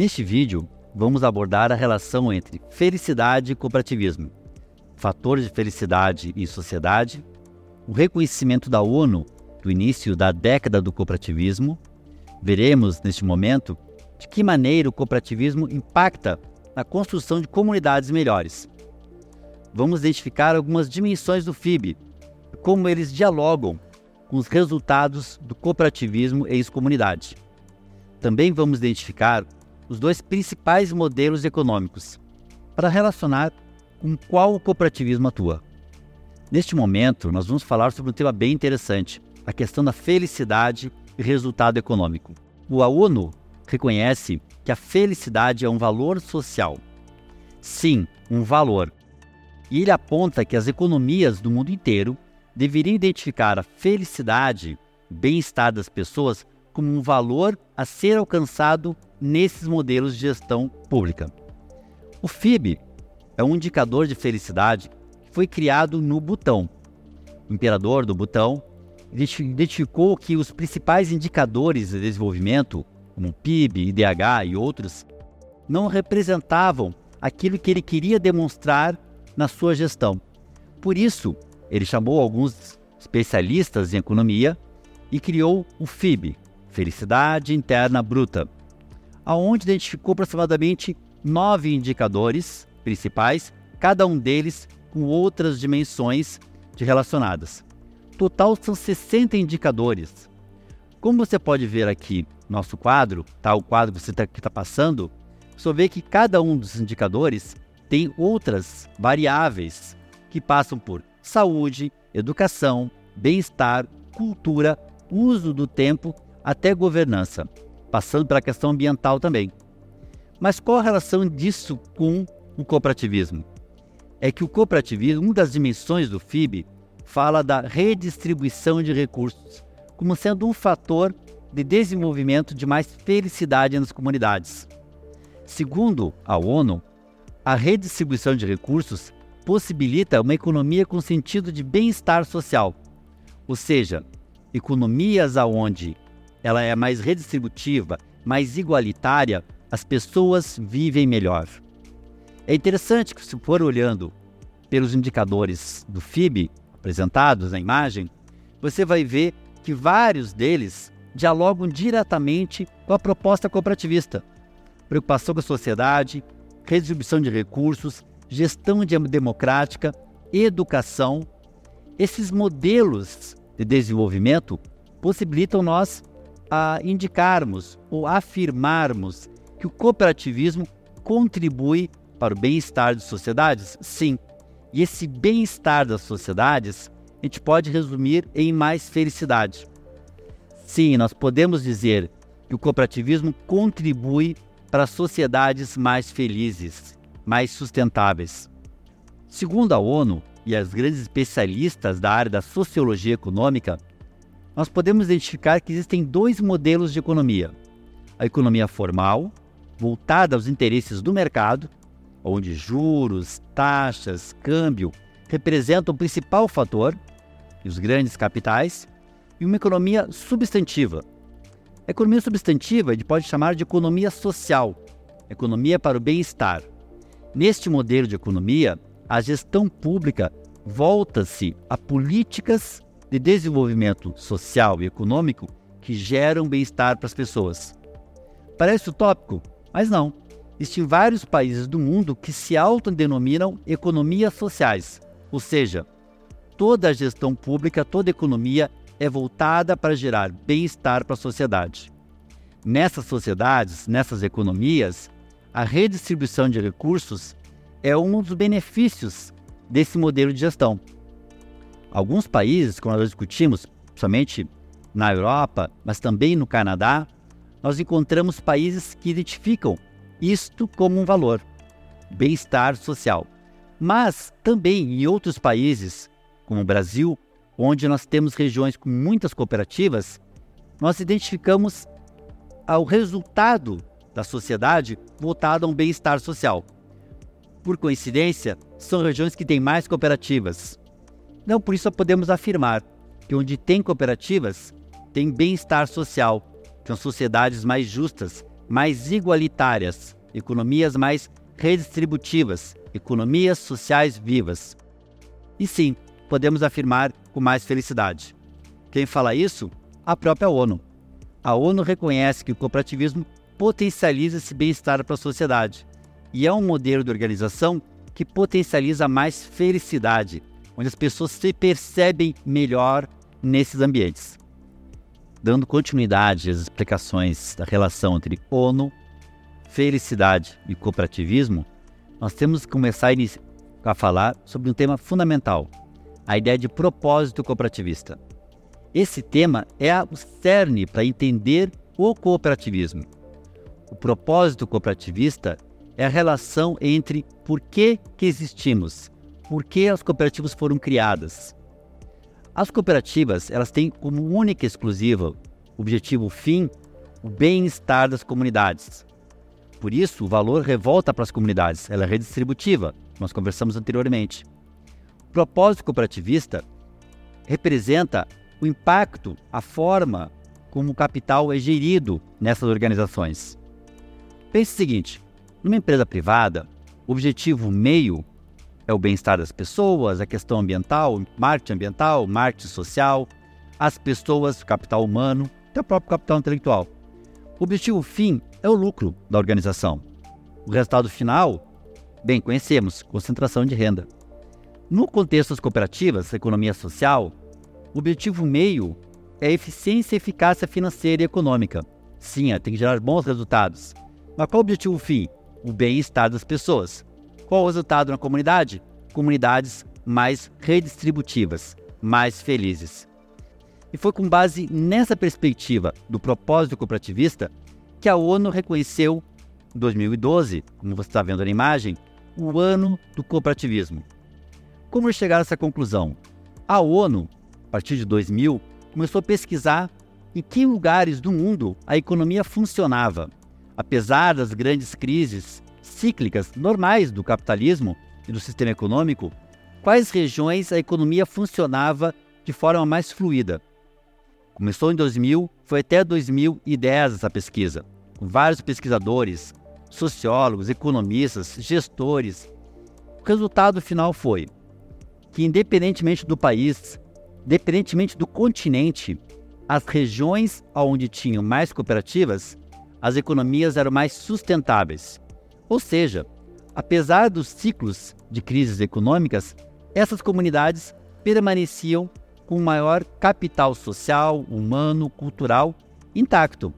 Neste vídeo, vamos abordar a relação entre felicidade e cooperativismo, fatores de felicidade e sociedade, o reconhecimento da ONU do início da década do cooperativismo. Veremos, neste momento, de que maneira o cooperativismo impacta na construção de comunidades melhores. Vamos identificar algumas dimensões do FIB, como eles dialogam com os resultados do cooperativismo e ex-comunidade. Também vamos identificar os dois principais modelos econômicos para relacionar com qual o cooperativismo atua. Neste momento, nós vamos falar sobre um tema bem interessante, a questão da felicidade e resultado econômico. O ONU reconhece que a felicidade é um valor social. Sim, um valor. E ele aponta que as economias do mundo inteiro deveriam identificar a felicidade, bem-estar das pessoas como um valor a ser alcançado nesses modelos de gestão pública. O FIB é um indicador de felicidade que foi criado no Butão. O imperador do Butão identificou que os principais indicadores de desenvolvimento, como PIB, IDH e outros, não representavam aquilo que ele queria demonstrar na sua gestão. Por isso, ele chamou alguns especialistas em economia e criou o FIB, Felicidade Interna Bruta, aonde identificou aproximadamente nove indicadores principais, cada um deles com outras dimensões de relacionadas. Total são 60 indicadores. Como você pode ver aqui no nosso quadro, tá, o quadro que você está tá passando, você vê que cada um dos indicadores tem outras variáveis que passam por saúde, educação, bem-estar, cultura, uso do tempo até governança, passando pela questão ambiental também. Mas qual a relação disso com o cooperativismo? É que o cooperativismo, uma das dimensões do FIB, fala da redistribuição de recursos como sendo um fator de desenvolvimento de mais felicidade nas comunidades. Segundo a ONU, a redistribuição de recursos possibilita uma economia com sentido de bem-estar social, ou seja, economias aonde ela é mais redistributiva, mais igualitária, as pessoas vivem melhor. É interessante que, se for olhando pelos indicadores do FIB apresentados na imagem, você vai ver que vários deles dialogam diretamente com a proposta cooperativista. Preocupação com a sociedade, redistribuição de recursos, gestão democrática, educação. Esses modelos de desenvolvimento possibilitam nós a indicarmos ou afirmarmos que o cooperativismo contribui para o bem-estar das sociedades? Sim. E esse bem-estar das sociedades a gente pode resumir em mais felicidade. Sim, nós podemos dizer que o cooperativismo contribui para sociedades mais felizes, mais sustentáveis. Segundo a ONU e as grandes especialistas da área da sociologia econômica, nós podemos identificar que existem dois modelos de economia: a economia formal, voltada aos interesses do mercado, onde juros, taxas, câmbio representam o principal fator, e os grandes capitais, e uma economia substantiva. A economia substantiva a gente pode chamar de economia social, economia para o bem-estar. Neste modelo de economia, a gestão pública volta-se a políticas de desenvolvimento social e econômico que geram bem-estar para as pessoas. Parece utópico, mas não. Existem vários países do mundo que se autodenominam economias sociais, ou seja, toda a gestão pública, toda a economia é voltada para gerar bem-estar para a sociedade. Nessas sociedades, nessas economias, a redistribuição de recursos é um dos benefícios desse modelo de gestão. Alguns países, como nós discutimos, somente na Europa, mas também no Canadá, nós encontramos países que identificam isto como um valor, bem-estar social. Mas também em outros países, como o Brasil, onde nós temos regiões com muitas cooperativas, nós identificamos o resultado da sociedade voltado a um bem-estar social. Por coincidência, são regiões que têm mais cooperativas, não por isso podemos afirmar que onde tem cooperativas, tem bem-estar social, são sociedades mais justas, mais igualitárias, economias mais redistributivas, economias sociais vivas. E sim, podemos afirmar com mais felicidade. Quem fala isso? A própria ONU. A ONU reconhece que o cooperativismo potencializa esse bem-estar para a sociedade e é um modelo de organização que potencializa mais felicidade, onde as pessoas se percebem melhor nesses ambientes. Dando continuidade às explicações da relação entre ONU, felicidade e cooperativismo, nós temos que começar a falar sobre um tema fundamental, a ideia de propósito cooperativista. Esse tema é o cerne para entender o cooperativismo. O propósito cooperativista é a relação entre por que, que existimos, por que as cooperativas foram criadas. As cooperativas elas têm como única e exclusiva objetivo fim o bem-estar das comunidades. Por isso, o valor revolta para as comunidades, ela é redistributiva, nós conversamos anteriormente. O propósito cooperativista representa o impacto, a forma como o capital é gerido nessas organizações. Pense o seguinte: numa empresa privada, o objetivo meio é o bem-estar das pessoas, a questão ambiental, marketing ambiental, marketing social, as pessoas, capital humano, até o próprio capital intelectual. O objetivo fim é o lucro da organização. O resultado final, bem, conhecemos, concentração de renda. No contexto das cooperativas, economia social, o objetivo meio é eficiência e eficácia financeira e econômica. Sim, tem que gerar bons resultados. Mas qual o objetivo fim? O bem-estar das pessoas. Qual o resultado na comunidade? Comunidades mais redistributivas, mais felizes. E foi com base nessa perspectiva do propósito cooperativista que a ONU reconheceu em 2012, como você está vendo na imagem, o ano do cooperativismo. Como chegar a essa conclusão? A ONU a partir de 2000, começou a pesquisar em que lugares do mundo a economia funcionava. Apesar das grandes crises cíclicas normais do capitalismo e do sistema econômico, quais regiões a economia funcionava de forma mais fluida. Começou em 2000, foi até 2010 essa pesquisa, vários pesquisadores, sociólogos, economistas, gestores. O resultado final foi que, independentemente do país, Independentemente do continente, as regiões onde tinham mais cooperativas, as economias eram mais sustentáveis. Ou seja, apesar dos ciclos de crises econômicas, essas comunidades permaneciam com maior capital social, humano, cultural intacto.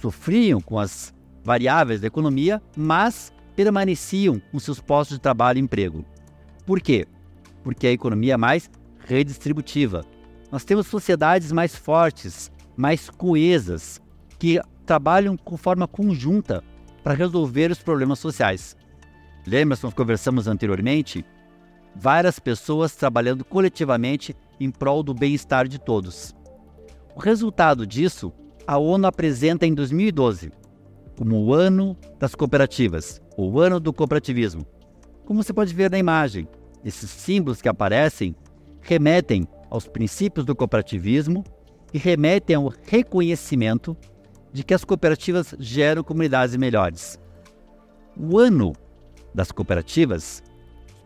Sofriam com as variáveis da economia, mas permaneciam com seus postos de trabalho e emprego. Por quê? Porque a economia é mais redistributiva. Nós temos sociedades mais fortes, mais coesas, que trabalham com forma conjunta para resolver os problemas sociais. Lembra que nós conversamos anteriormente? Várias pessoas trabalhando coletivamente em prol do bem-estar de todos. O resultado disso, a ONU apresenta em 2012 como o ano das cooperativas, o ano do cooperativismo. Como você pode ver na imagem, esses símbolos que aparecem remetem aos princípios do cooperativismo e remetem ao reconhecimento de que as cooperativas geram comunidades melhores. O ano das cooperativas,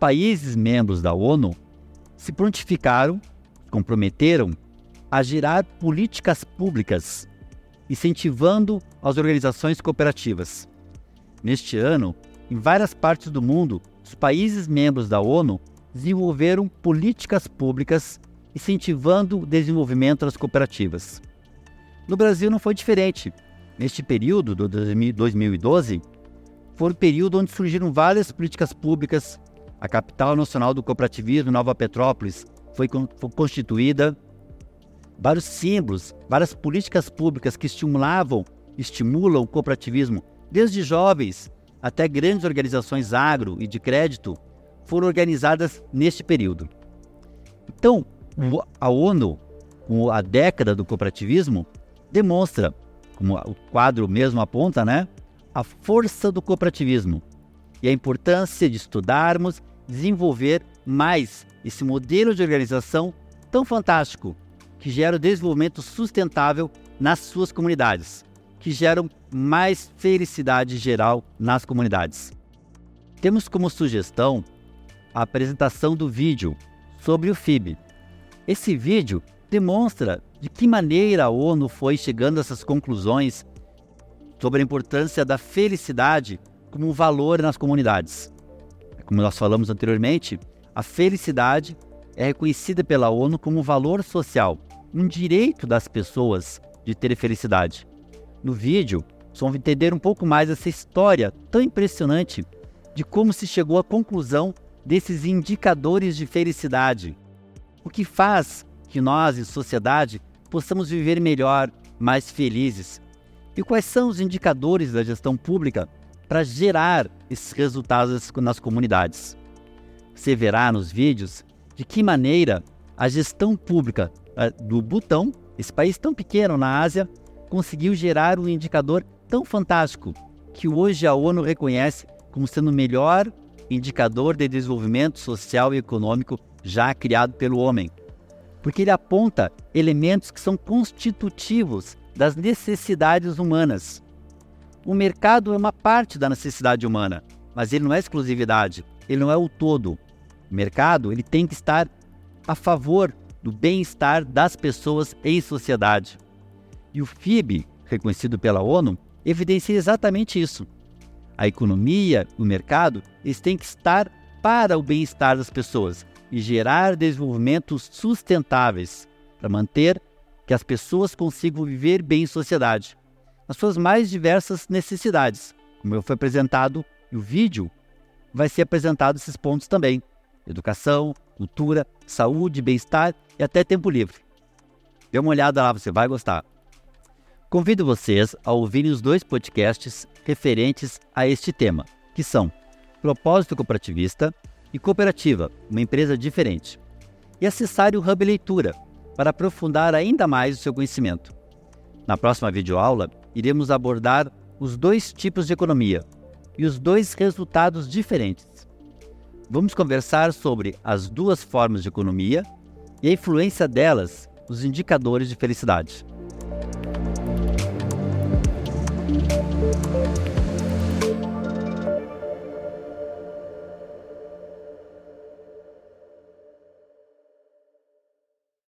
países membros da ONU se prontificaram, comprometeram a gerar políticas públicas incentivando as organizações cooperativas. Neste ano, em várias partes do mundo, os países membros da ONU desenvolveram políticas públicas incentivando o desenvolvimento das cooperativas. No Brasil não foi diferente. Neste período, do 2012, foi o período onde surgiram várias políticas públicas. A capital nacional do cooperativismo, Nova Petrópolis, foi, foi constituída. Vários símbolos, várias políticas públicas que estimulavam, estimulam o cooperativismo, desde jovens até grandes organizações agro e de crédito, foram organizadas neste período. Então, a ONU, com a década do cooperativismo, demonstra, como o quadro mesmo aponta, né, a força do cooperativismo e a importância de estudarmos, desenvolver mais esse modelo de organização tão fantástico que gera o desenvolvimento sustentável nas suas comunidades. que geram mais felicidade geral nas comunidades. Temos como sugestão a apresentação do vídeo sobre o FIB. Esse vídeo demonstra de que maneira a ONU foi chegando a essas conclusões sobre a importância da felicidade como um valor nas comunidades. Como nós falamos anteriormente, a felicidade é reconhecida pela ONU como um valor social, um direito das pessoas de ter felicidade. No vídeo, vamos entender um pouco mais essa história tão impressionante de como se chegou à conclusão desses indicadores de felicidade. O que faz que nós, em sociedade, possamos viver melhor, mais felizes. E quais são os indicadores da gestão pública para gerar esses resultados nas comunidades? Você verá nos vídeos de que maneira a gestão pública eh, do Butão, esse país tão pequeno na Ásia, conseguiu gerar um indicador tão fantástico que hoje a ONU reconhece como sendo o melhor indicador de desenvolvimento social e econômico já criado pelo homem. Porque ele aponta elementos que são constitutivos das necessidades humanas. O mercado é uma parte da necessidade humana, mas ele não é exclusividade, ele não é o todo. O mercado ele tem que estar a favor do bem-estar das pessoas em sociedade. E o FIB, reconhecido pela ONU, evidencia exatamente isso. A economia, o mercado, eles têm que estar para o bem-estar das pessoas e gerar desenvolvimentos sustentáveis para manter que as pessoas consigam viver bem em sociedade, nas suas mais diversas necessidades. Como foi apresentado no vídeo, vai ser apresentado esses pontos também: educação, cultura, saúde, bem-estar e até tempo livre. Dê uma olhada lá, você vai gostar. Convido vocês a ouvirem os dois podcasts referentes a este tema, que são Propósito Cooperativista e Cooperativa, uma empresa diferente. E acessarem o Hub Leitura para aprofundar ainda mais o seu conhecimento. Na próxima videoaula, iremos abordar os dois tipos de economia e os dois resultados diferentes. Vamos conversar sobre as duas formas de economia e a influência delas nos indicadores de felicidade.